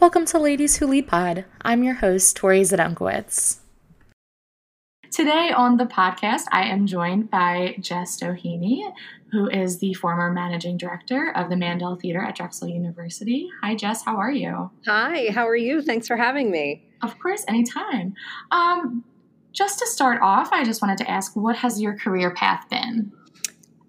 Welcome to Ladies Who Lead Pod. I'm your host, Tori Zadunkowitz. Today on the podcast, I am joined by Jess Doheny, who is the former managing director of the Mandell Theater at Drexel University. Hi, Jess. How are you? Hi. How are you? Thanks for having me. Of course, anytime. Um, just to start off, I just wanted to ask, what has your career path been?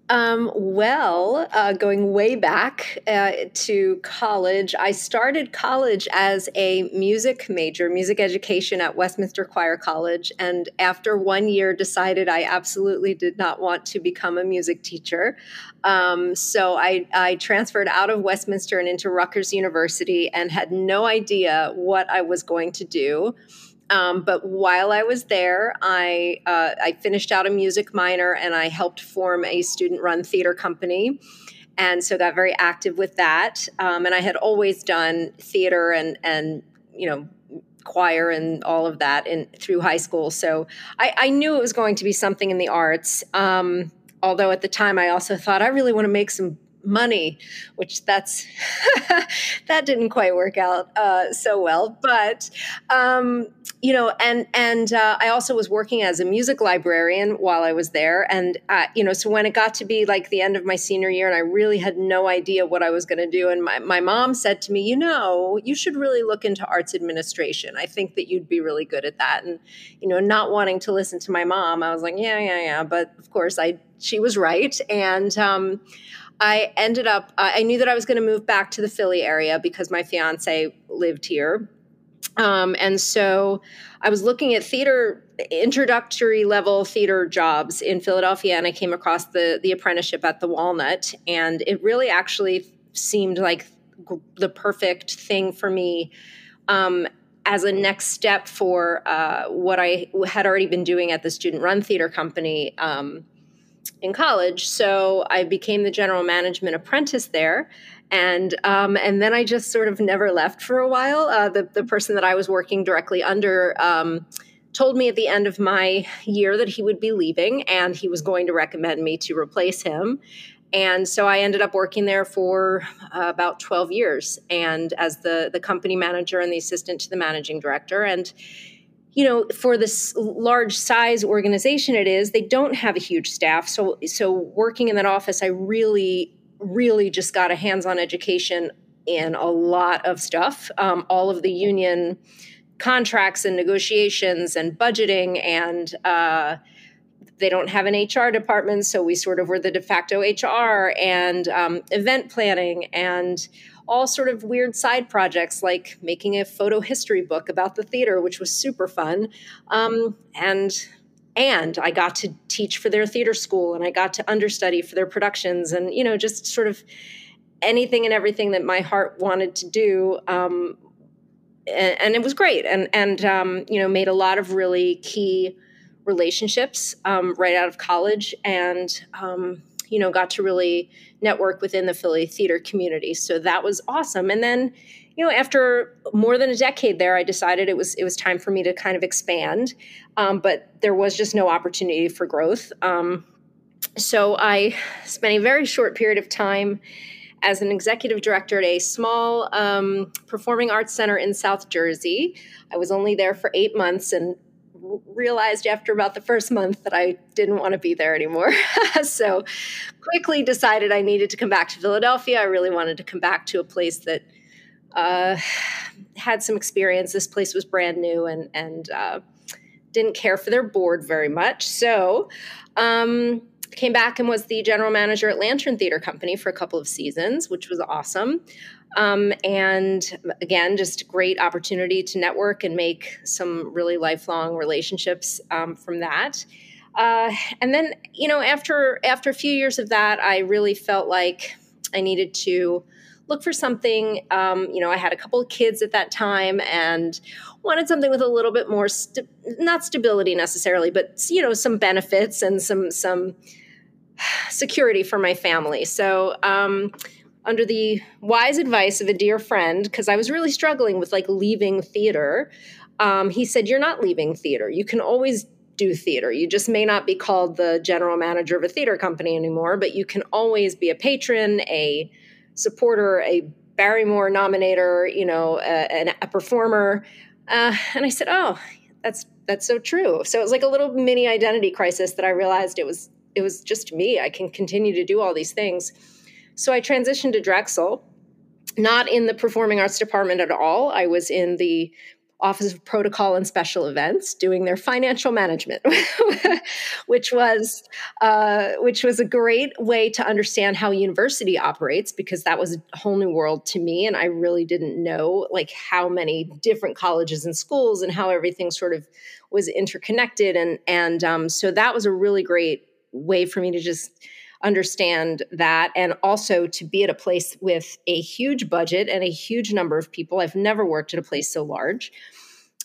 Um, well, uh, going way back uh, to college, I started college as a music major, music education at Westminster Choir College. And after one year, decided I absolutely did not want to become a music teacher. Um, so I, I transferred out of Westminster and into Rutgers University and had no idea what I was going to do. Um, but while I was there, I uh, I finished out a music minor and I helped form a student-run theater company, and so got very active with that. Um, and I had always done theater and and you know choir and all of that in through high school. So I, I knew it was going to be something in the arts. Um, although at the time I also thought I really want to make some money, which that's that didn't quite work out uh, so well. But um, you know, and and uh, I also was working as a music librarian while I was there, and uh, you know, so when it got to be like the end of my senior year, and I really had no idea what I was going to do, and my my mom said to me, you know, you should really look into arts administration. I think that you'd be really good at that, and you know, not wanting to listen to my mom, I was like, yeah, yeah, yeah, but of course, I she was right, and. Um, I ended up, uh, I knew that I was going to move back to the Philly area because my fiance lived here. Um, and so I was looking at theater, introductory level theater jobs in Philadelphia, and I came across the, the apprenticeship at the Walnut. And it really actually seemed like the perfect thing for me. Um, as a next step for uh, what I had already been doing at the student run theater company um, in college. So I became the general management apprentice there. And um, and then I just sort of never left for a while. Uh, the the person that I was working directly under um, told me at the end of my year that he would be leaving, and he was going to recommend me to replace him. And so I ended up working there for uh, about 12 years and as the, the company manager and the assistant to the managing director. And you know for this large size organization it is they don't have a huge staff. So so working in that office i really really just got a hands-on education in a lot of stuff. Um, all of the union contracts and negotiations and budgeting and uh, they don't have an HR department, so we sort of were the de facto HR and um, event planning and all sort of weird side projects like making a photo history book about the theater, which was super fun. Um, and and I got to teach for their theater school and I got to understudy for their productions and you know just sort of anything and everything that my heart wanted to do. Um, and, and, it was great and and um, you know made a lot of really key relationships um, right out of college and um, you know, got to really network within the Philly theater community. So that was awesome. And then, you know, after more than a decade there, I decided it was it was time for me to kind of expand, um, but there was just no opportunity for growth. Um, so I spent a very short period of time as an executive director at a small um, performing arts center in South Jersey. I was only there for eight months and realized after about the first month that I didn't want to be there anymore. so quickly decided I needed to come back to Philadelphia. I really wanted to come back to a place that uh, had some experience. This place was brand new and and uh, didn't care for their board very much. So um, came back and was the general manager at Lantern Theater Company for a couple of seasons, which was awesome. Um, and again, just great opportunity to network and make some really lifelong relationships um, from that. Uh, and then, you know, after after a few years of that, I really felt like I needed to look for something. Um, you know, I had a couple of kids at that time and wanted something with a little bit more, st- not stability necessarily, but you know, some benefits and some some security for my family. So. Um, under the wise advice of a dear friend, because I was really struggling with like leaving theater, um, he said, You're not leaving theater. You can always do theater. You just may not be called the general manager of a theater company anymore, but you can always be a patron, a supporter, a Barrymore nominator, you know, a, a performer. Uh, and I said, oh, that's that's so true. So it was like a little mini identity crisis that I realized it was it was just me. I can continue to do all these things. So I transitioned to Drexel, not in the performing arts department at all. I was in the Office of Protocol and Special Events doing their financial management, which was uh, which was a great way to understand how university operates because that was a whole new world to me, and I really didn't know like how many different colleges and schools and how everything sort of was interconnected, and and um, so that was a really great way for me to just understand that and also to be at a place with a huge budget and a huge number of people. I've never worked at a place so large.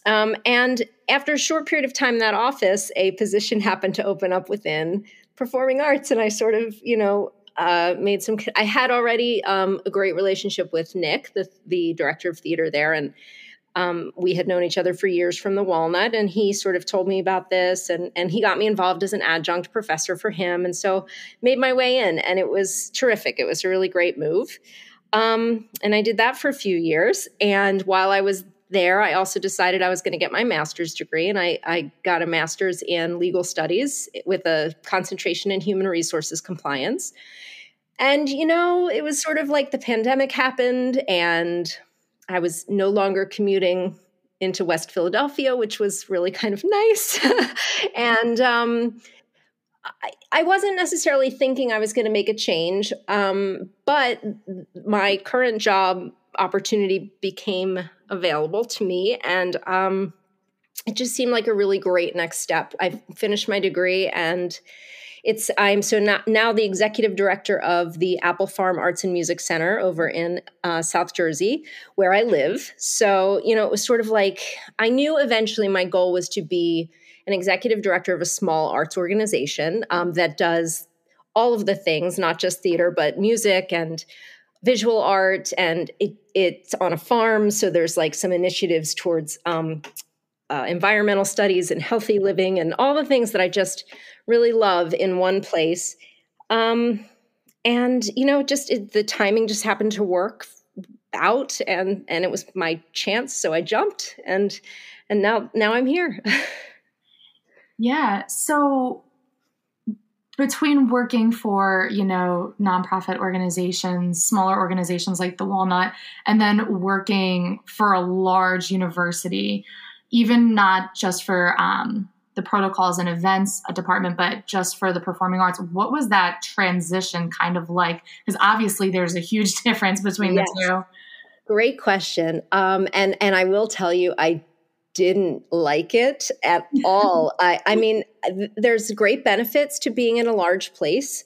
Um, and after a short period of time in that office, a position happened to open up within performing arts. And I sort of, you know, uh, made some, I had already um, a great relationship with Nick, the, the director of theater there. And um, we had known each other for years from the Walnut, and he sort of told me about this, and and he got me involved as an adjunct professor for him, and so made my way in, and it was terrific. It was a really great move, um, and I did that for a few years. And while I was there, I also decided I was going to get my master's degree, and I, I got a master's in legal studies with a concentration in human resources compliance. And you know, it was sort of like the pandemic happened, and I was no longer commuting into West Philadelphia, which was really kind of nice. and um, I, I, wasn't necessarily thinking I was going to make a change, um, but my current job opportunity became available to me. And um, it just seemed like a really great next step. I finished my degree and it's I'm so now, now the executive director of the Appel Farm Arts and Music Center over in uh, South Jersey, where I live. So you know, it was sort of like I knew eventually my goal was to be an executive director of a small arts organization um, that does all of the things, not just theater, but music and visual art. And it, it's on a farm, so there's like some initiatives towards um, uh, environmental studies and healthy living and all the things that I just really love in one place. Um, and you know, just it, the timing just happened to work out, and and it was my chance, so I jumped, and and now now I'm here. yeah. So between working for you know nonprofit organizations smaller organizations like the walnut and then working for a large university even not just for um, the protocols and events department, but just for the performing arts, what was that transition kind of like? Because obviously there's a huge difference between yes. the two. Great question. Um, and and I will tell you, I didn't like it at all. I, I mean, there's great benefits to being in a large place,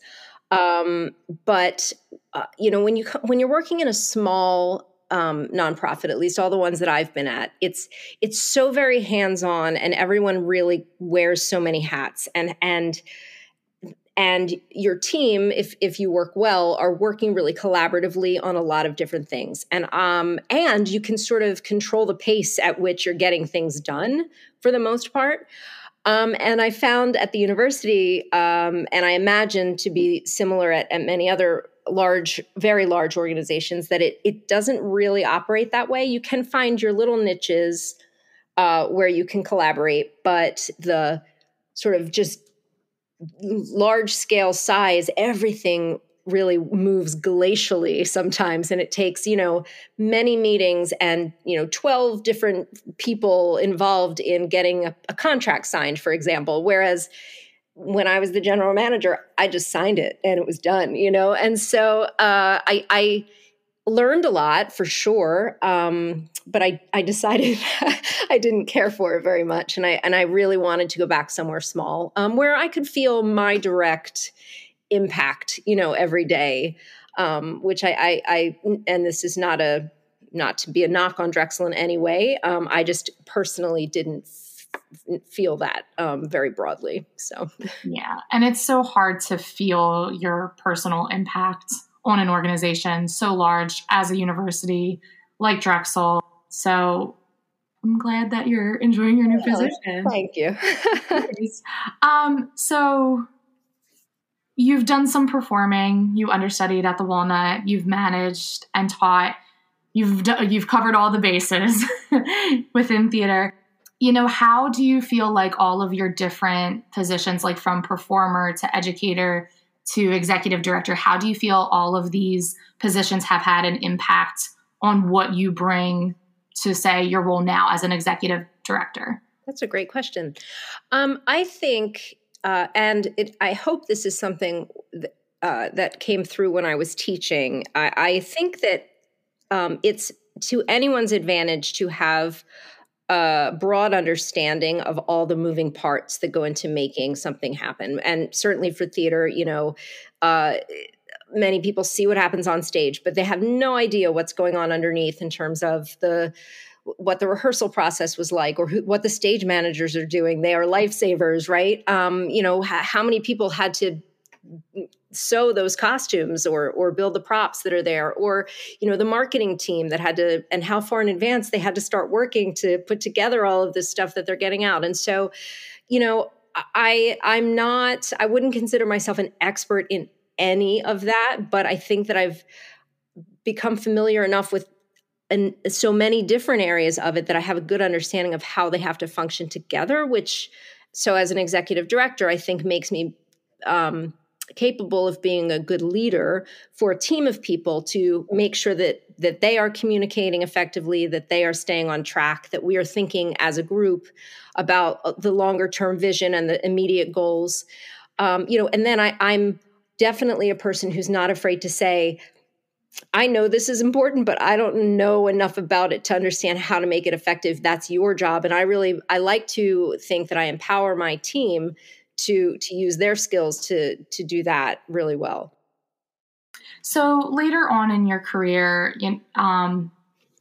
um, but uh, you know when you when you're working in a small um, nonprofit, at least all the ones that I've been at, it's it's so very hands on, and everyone really wears so many hats, and and and your team, if if you work well, are working really collaboratively on a lot of different things, and um and you can sort of control the pace at which you're getting things done for the most part. Um, and I found at the university, um, and I imagine to be similar at, at many other large, very large organizations that it it doesn't really operate that way. You can find your little niches uh, where you can collaborate, but the sort of just large scale size, everything really moves glacially sometimes and it takes you know many meetings and you know 12 different people involved in getting a, a contract signed for example whereas when I was the general manager, I just signed it and it was done, you know? And so uh, I, I, learned a lot for sure. Um, but I, I decided I didn't care for it very much. And I, and I really wanted to go back somewhere small um, where I could feel my direct impact, you know, every day. Um, which I, I, I, and this is not a, not to be a knock on Drexel in any way. Um, I just personally didn't feel that um, very broadly. So, yeah. And it's so hard to feel your personal impact on an organization so large as a university like Drexel. So, I'm glad that you're enjoying your new position. Thank you. um, so, you've done some performing, you understudied at the Walnut, you've managed and taught. you've you've covered all the bases within theater you know how do you feel like all of your different positions like from performer to educator to executive director how do you feel all of these positions have had an impact on what you bring to say your role now as an executive director? That's a great question. Um, i think uh, and it, i hope this is something th- uh, that came through when i was teaching. I, I think that um, it's to anyone's advantage to have a broad understanding of all the moving parts that go into making something happen. And certainly for theater, you know, uh, many people see what happens on stage, but they have no idea what's going on underneath in terms of the what the rehearsal process was like or who, what the stage managers are doing they are lifesavers right um, you know how many people had to sew those costumes or or build the props that are there or you know the marketing team that had to and how far in advance they had to start working to put together all of this stuff that they're getting out. And so you know i i'm not i wouldn't consider myself an expert in any of that but i think that i've become familiar enough with and so many different areas of it that i have a good understanding of how they have to function together which so as an executive director i think makes me um, capable of being a good leader for a team of people to make sure that that they are communicating effectively that they are staying on track that we are thinking as a group about uh, the longer term vision and the immediate goals um, you know and then I, i'm definitely a person who's not afraid to say I know this is important, but I don't know enough about it to understand how to make it effective. That's your job. And I really, I like to think that I empower my team to to use their skills to to do that really well. So later on in your career, um,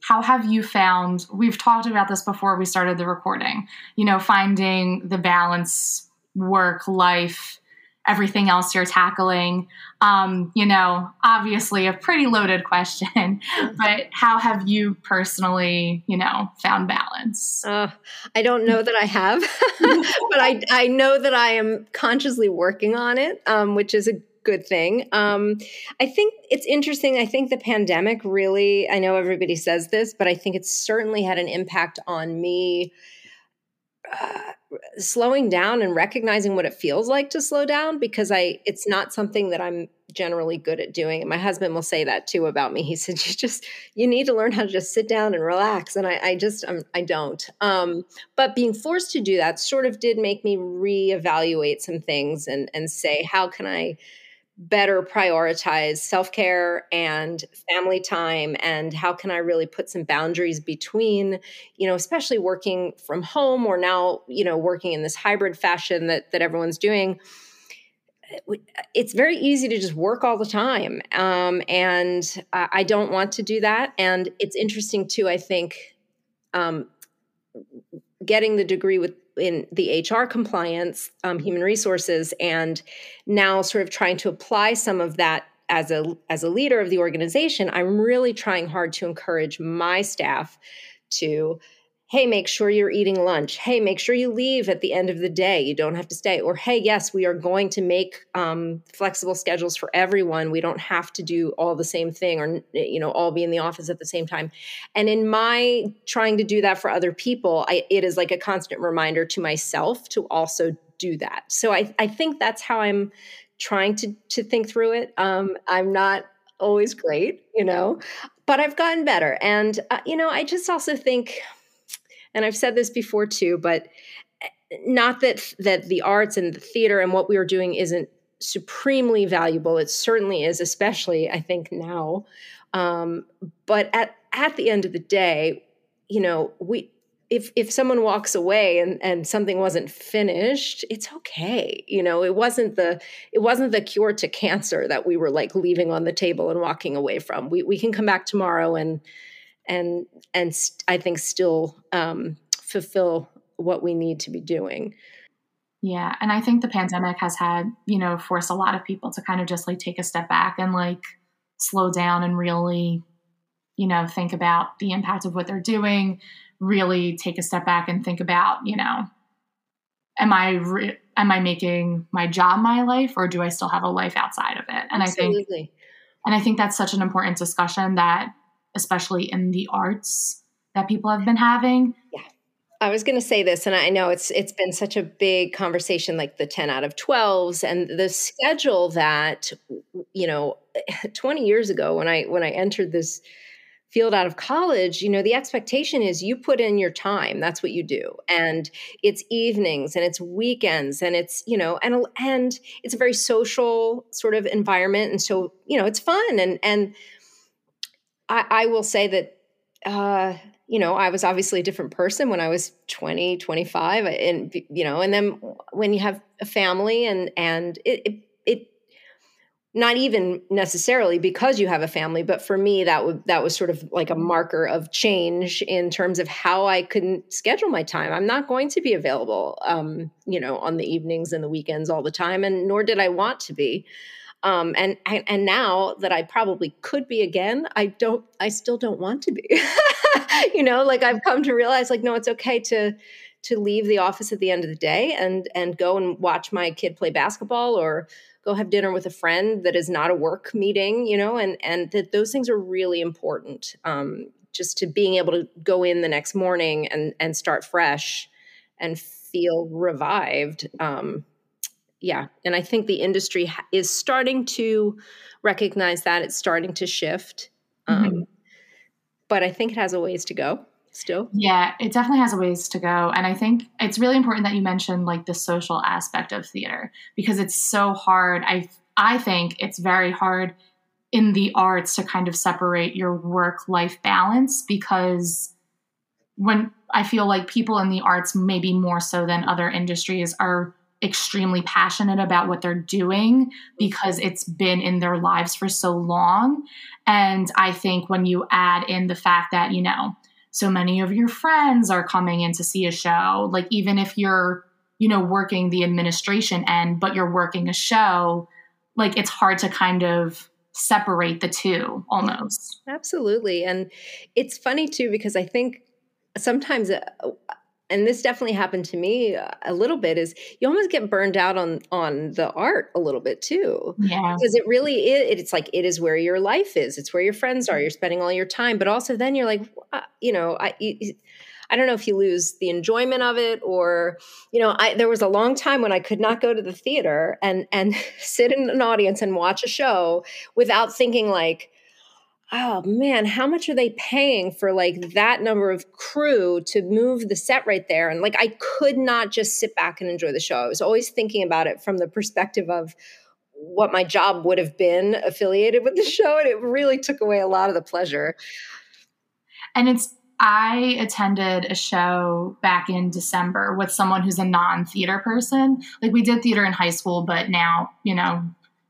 how have you found? We've talked about this before we started the recording. You know, finding the balance, work, life, everything else you're tackling? Um, you know, obviously a pretty loaded question, but how have you personally, you know, found balance? Uh, I don't know that I have, but I, I know that I am consciously working on it, um, which is a good thing. Um, I think it's interesting. I think the pandemic really, I know everybody says this, but I think it's certainly had an impact on me. Uh, slowing down and recognizing what it feels like to slow down because I it's not something that I'm generally good at doing. And my husband will say that too about me. He said, "You just you need to learn how to just sit down and relax." And I, I just I'm, I don't. Um, but being forced to do that sort of did make me reevaluate some things and and say, how can I better prioritize self-care and family time and how can i really put some boundaries between you know especially working from home or now you know working in this hybrid fashion that that everyone's doing it's very easy to just work all the time um, and i don't want to do that and it's interesting too i think um, getting the degree with in the HR compliance, um, human resources, and now sort of trying to apply some of that as a as a leader of the organization. I'm really trying hard to encourage my staff to hey, make sure you're eating lunch. Hey, make sure you leave at the end of the day. You don't have to stay. Or, hey, yes, we are going to make um, flexible schedules for everyone. We don't have to do all the same thing or, you know, all be in the office at the same time. And in my trying to do that for other people, I, it is like a constant reminder to myself to also do that. So I, I think that's how I'm trying to, to think through it. Um, I'm not always great, you know, but I've gotten better. And, uh, you know, I just also think, and I've said this before too, but eh, not that that the arts and the theater and what we are doing isn't supremely valuable. It certainly is, especially I think now. Um, but at at the end of the day, you know, we if if someone walks away and and something wasn't finished it's okay you know it wasn't the it wasn't the cure to cancer that we were like leaving on the table and walking away from we we can come back tomorrow and and and st- I think still um, fulfill what we need to be doing. Yeah, and I think the pandemic has had you know forced a lot of people to kind of just like take a step back and like slow down and really you know think about the impact of what they're doing. Really take a step back and think about you know am I re- am I making my job my life or do I still have a life outside of it? And Absolutely. I think and I think that's such an important discussion that especially in the arts, that people have been having. Yeah. I was going to say this, and I know it's it's been such a big conversation, like the ten out of twelves, and the schedule that you know, twenty years ago when I when I entered this field out of college, you know, the expectation is you put in your time. That's what you do. And it's evenings and it's weekends and it's, you know, and and it's a very social sort of environment. And so, you know, it's fun. And and I, I will say that uh, you know, I was obviously a different person when I was 20, 25 and you know, and then when you have a family and and it, it not even necessarily because you have a family but for me that would that was sort of like a marker of change in terms of how i couldn't schedule my time. I'm not going to be available um, you know on the evenings and the weekends all the time and nor did i want to be um, and and now that i probably could be again i don't i still don't want to be. You know like i've come to realize like no it's okay to to leave the office at the end of the day and and go and watch my kid play basketball or go have dinner with a friend that is not a work meeting you know and and that those things are really important um, just to being able to go in the next morning and and start fresh and feel revived um, yeah and i think the industry is starting to recognize that it's starting to shift um, mm-hmm. but i think it has a ways to go still yeah it definitely has a ways to go and i think it's really important that you mentioned like the social aspect of theater because it's so hard i i think it's very hard in the arts to kind of separate your work life balance because when i feel like people in the arts maybe more so than other industries are extremely passionate about what they're doing because it's been in their lives for so long. And i think when you add in the fact that you know so many of your friends are coming in to see a show like even if you're you know working the administration end but you're working a show like it's hard to kind of separate the two almost. Absolutely. And it's funny too because i think sometimes uh, and this definitely happened to me uh, a little bit is you almost get burned out on on the art a little bit too yeah. because it really is it's like it is where your life is it's where your friends are you're spending all your time but also then you're like uh, you know i I don't know if you lose the enjoyment of it or you know I there was a long time when I could not go to the theater and and sit in an audience and watch a show without thinking like oh man, how much are they paying for like that number of crew to move the set right there? And like I could not just sit back and enjoy the show. I was always thinking about it from the perspective of what my job would have been affiliated with the show. And it really took away a lot of the pleasure. And it's I attended a show back in December with someone who's a non theater person. Like we did theater in high school, but now, you know,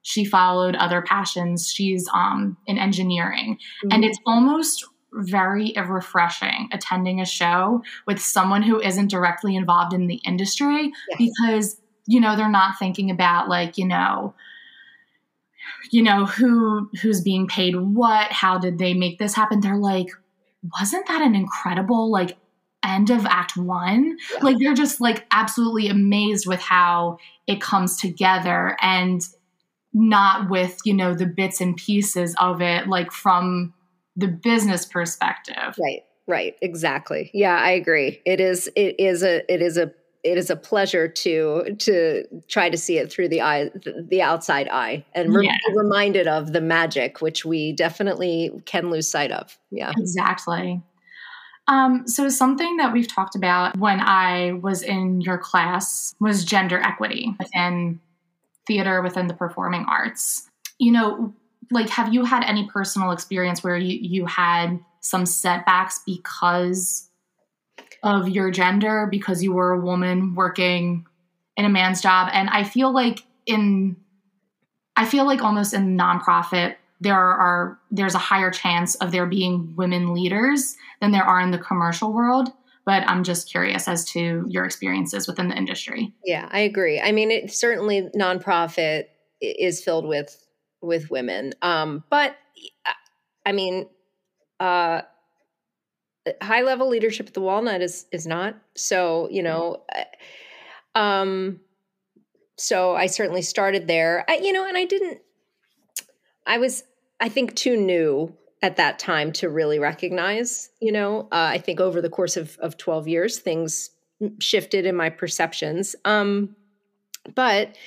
she followed other passions. She's um, in engineering. Mm-hmm. And it's almost very refreshing attending a show with someone who isn't directly involved in the industry yes. because, you know, they're not thinking about like, you know, you know who who's being paid what how did they make this happen they're like wasn't that an incredible like end of act one yeah. like they're just like absolutely amazed with how it comes together and not with you know the bits and pieces of it like from the business perspective. Right right exactly. Yeah i agree. It is it is a it is a it is a pleasure to to try to see it through the eye the outside eye and re- yeah. reminded of the magic which we definitely can lose sight of. Yeah. Exactly. Um, so something that we've talked about when I was in your class was gender equity within theater within the performing arts. You know, like have you had any personal experience where you, you had some setbacks because of your gender, because you were a woman working in a man's job? And I feel like in I feel like almost in nonprofit there are there's a higher chance of there being women leaders than there are in the commercial world but I'm just curious as to your experiences within the industry. Yeah, I agree. I mean, it certainly nonprofit is filled with with women, um, but I mean, uh, high level leadership at the Walnut is is not. So you know, um, so I certainly started there. I, you know, and I didn't. I was, I think, too new at that time to really recognize. You know, uh, I think over the course of, of 12 years, things shifted in my perceptions. Um, but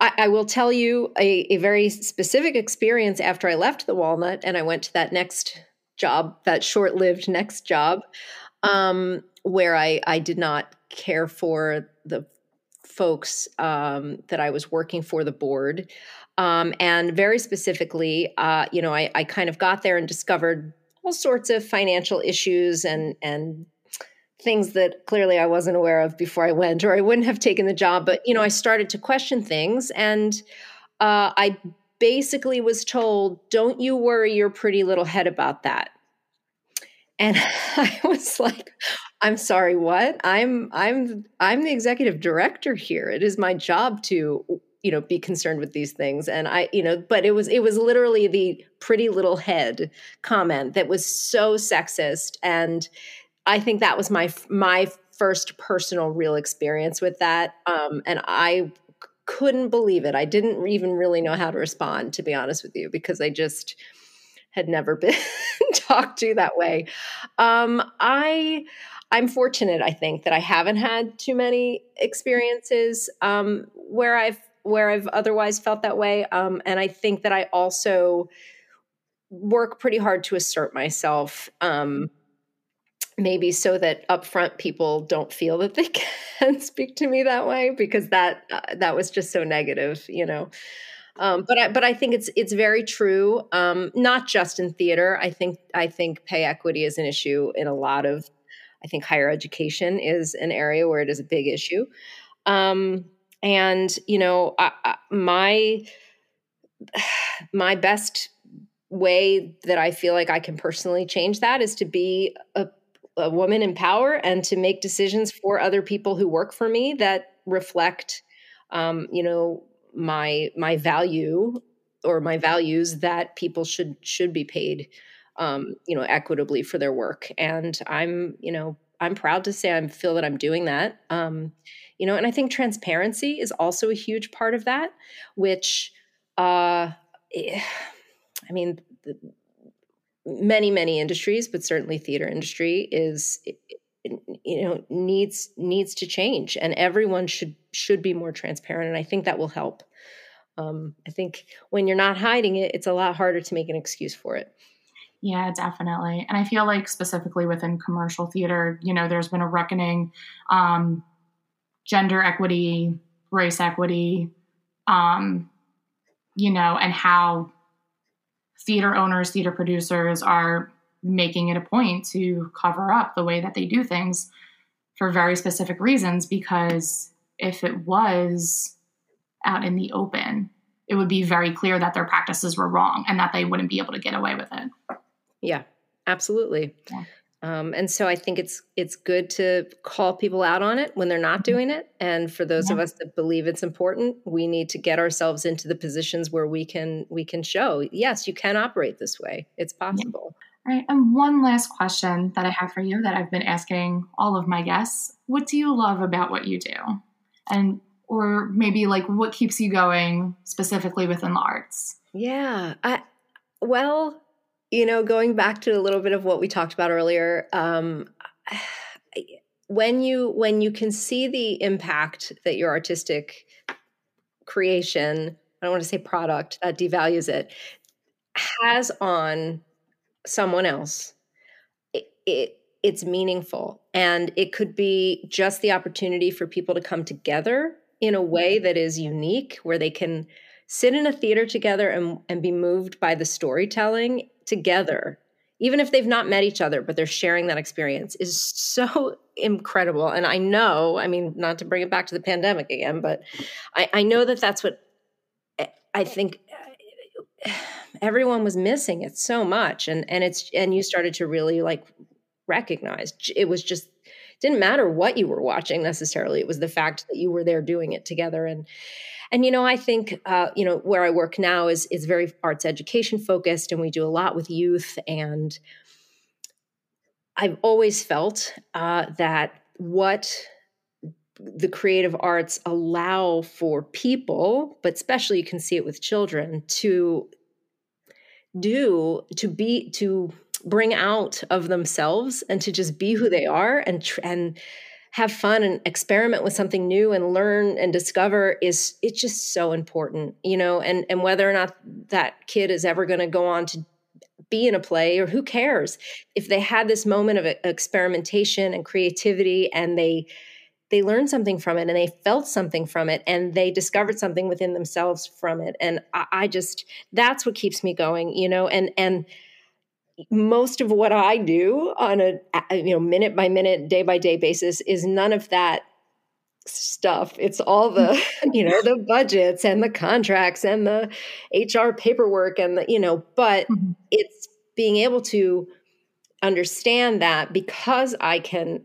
I, I, will tell you a, a very specific experience after I left the Walnut and I went to that next job, that short lived next job, um, where I, I did not care for the folks um, that I was working for the board. Um, and very specifically, uh, you know, I, I kind of got there and discovered all sorts of financial issues and and things that clearly I wasn't aware of before I went, or I wouldn't have taken the job. But you know, I started to question things, and uh, I basically was told, "Don't you worry your pretty little head about that." And I was like, "I'm sorry, what? I'm I'm I'm the executive director here. It is my job to." You know be concerned with these things and i you know but it was it was literally the pretty little head comment that was so sexist and I think that was my my first personal real experience with that, um, and I couldn't believe it. I didn't even really know how to respond, to be honest with you, because I just had never been talked to that way. Um, I I'm fortunate, I think, that I haven't had too many experiences um, where I've where I've otherwise felt that way, um, and I think that I also work pretty hard to assert myself. Um, maybe so that upfront people don't feel that they can speak to me that way because that uh, that was just so negative you know um, but I, but I think it's it's very true. Um, not just in theater. I think I think pay equity is an issue in a lot of. I think higher education is an area where it is a big issue, um, and you know I, I, my my best way that I feel like I can personally change that is to be a a woman in power and to make decisions for other people who work for me that reflect um, you know my my value or my values that people should should be paid um, you know equitably for their work. And i'm you know i'm proud to say i feel that i'm doing that um, you know and i think transparency is also a huge part of that which uh, eh, i mean many many industries but certainly theater industry is you know needs needs to change and everyone should should be more transparent and i think that will help. Um, i think when you're not hiding it it's a lot harder to make an excuse for it yeah definitely and i feel like specifically within commercial theater you know there's been a reckoning um, gender equity race equity um, you know and how theater owners, theater producers are making it a point to cover up the way that they do things for very specific reasons because if it was out in the open, it would be very clear that their practices were wrong and that they wouldn't be able to get away with it. Yeah, absolutely. Yeah. Um, and so I think it's it's good to call people out on it when they're not mm-hmm. doing it. And for those yeah. of us that believe it's important, we need to get ourselves into the positions where we can we can show, yes, you can operate this way. It's possible. Yeah. All right. And one last question that I have for you that I've been asking all of my guests. What do you love about what you do? And or maybe like what keeps you going specifically within the arts? Yeah. I well, you know, going back to a little bit of what we talked about earlier, um, when you when you can see the impact that your artistic creation, I don't want to say product, that devalues it, has on someone else, it, it it's meaningful, and it could be just the opportunity for people to come together in a way that is unique, where they can sit in a theater together and, and be moved by the storytelling together even if they've not met each other but they're sharing that experience is so incredible. And i know i mean not to bring it back to the pandemic again but i, I know that that's what eh, i think eh, everyone was missing it so much. And and it's and you started to really like recognize it was just didn't matter what you were watching necessarily. It was the fact that you were there doing it together. And and you know, I think uh, you know where I work now is is very arts education focused, and we do a lot with youth. And I've always felt uh, that what the creative arts allow for people, but especially you can see it with children, to do to be to bring out of themselves and to just be who they are and and have fun and experiment with something new and learn and discover is it's just so important you know and and whether or not that kid is ever going to go on to be in a play or who cares? If they had this moment of uh, experimentation and creativity and they they learned something from it and they felt something from it and they discovered something within themselves from it. And I, I just that's what keeps me going you know and and most of what I do on a you know minute by minute, day by day basis is none of that stuff. It's all the you know the budgets and the contracts and the HR paperwork and the you know, but mm-hmm. it's being able to understand that because I can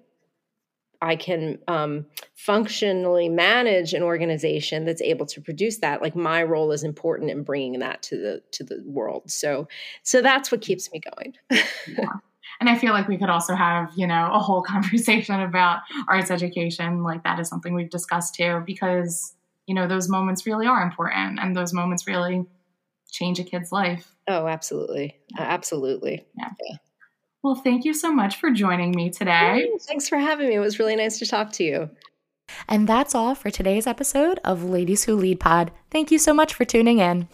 I can um, functionally manage an organization that's able to produce that. Like my role is important in bringing that to the to the world. So so that's what keeps me going. yeah. And I feel like we could also have you know a whole conversation about arts education. Like that is something we've discussed too, because you know those moments really are important, and those moments really change a kid's life. Oh, absolutely, yeah. absolutely. yeah. yeah. Well, thank you so much for joining me today. Thanks for having me. It was really nice to talk to you. And that's all for today's episode of Ladies Who Lead Pod. Thank you so much for tuning in.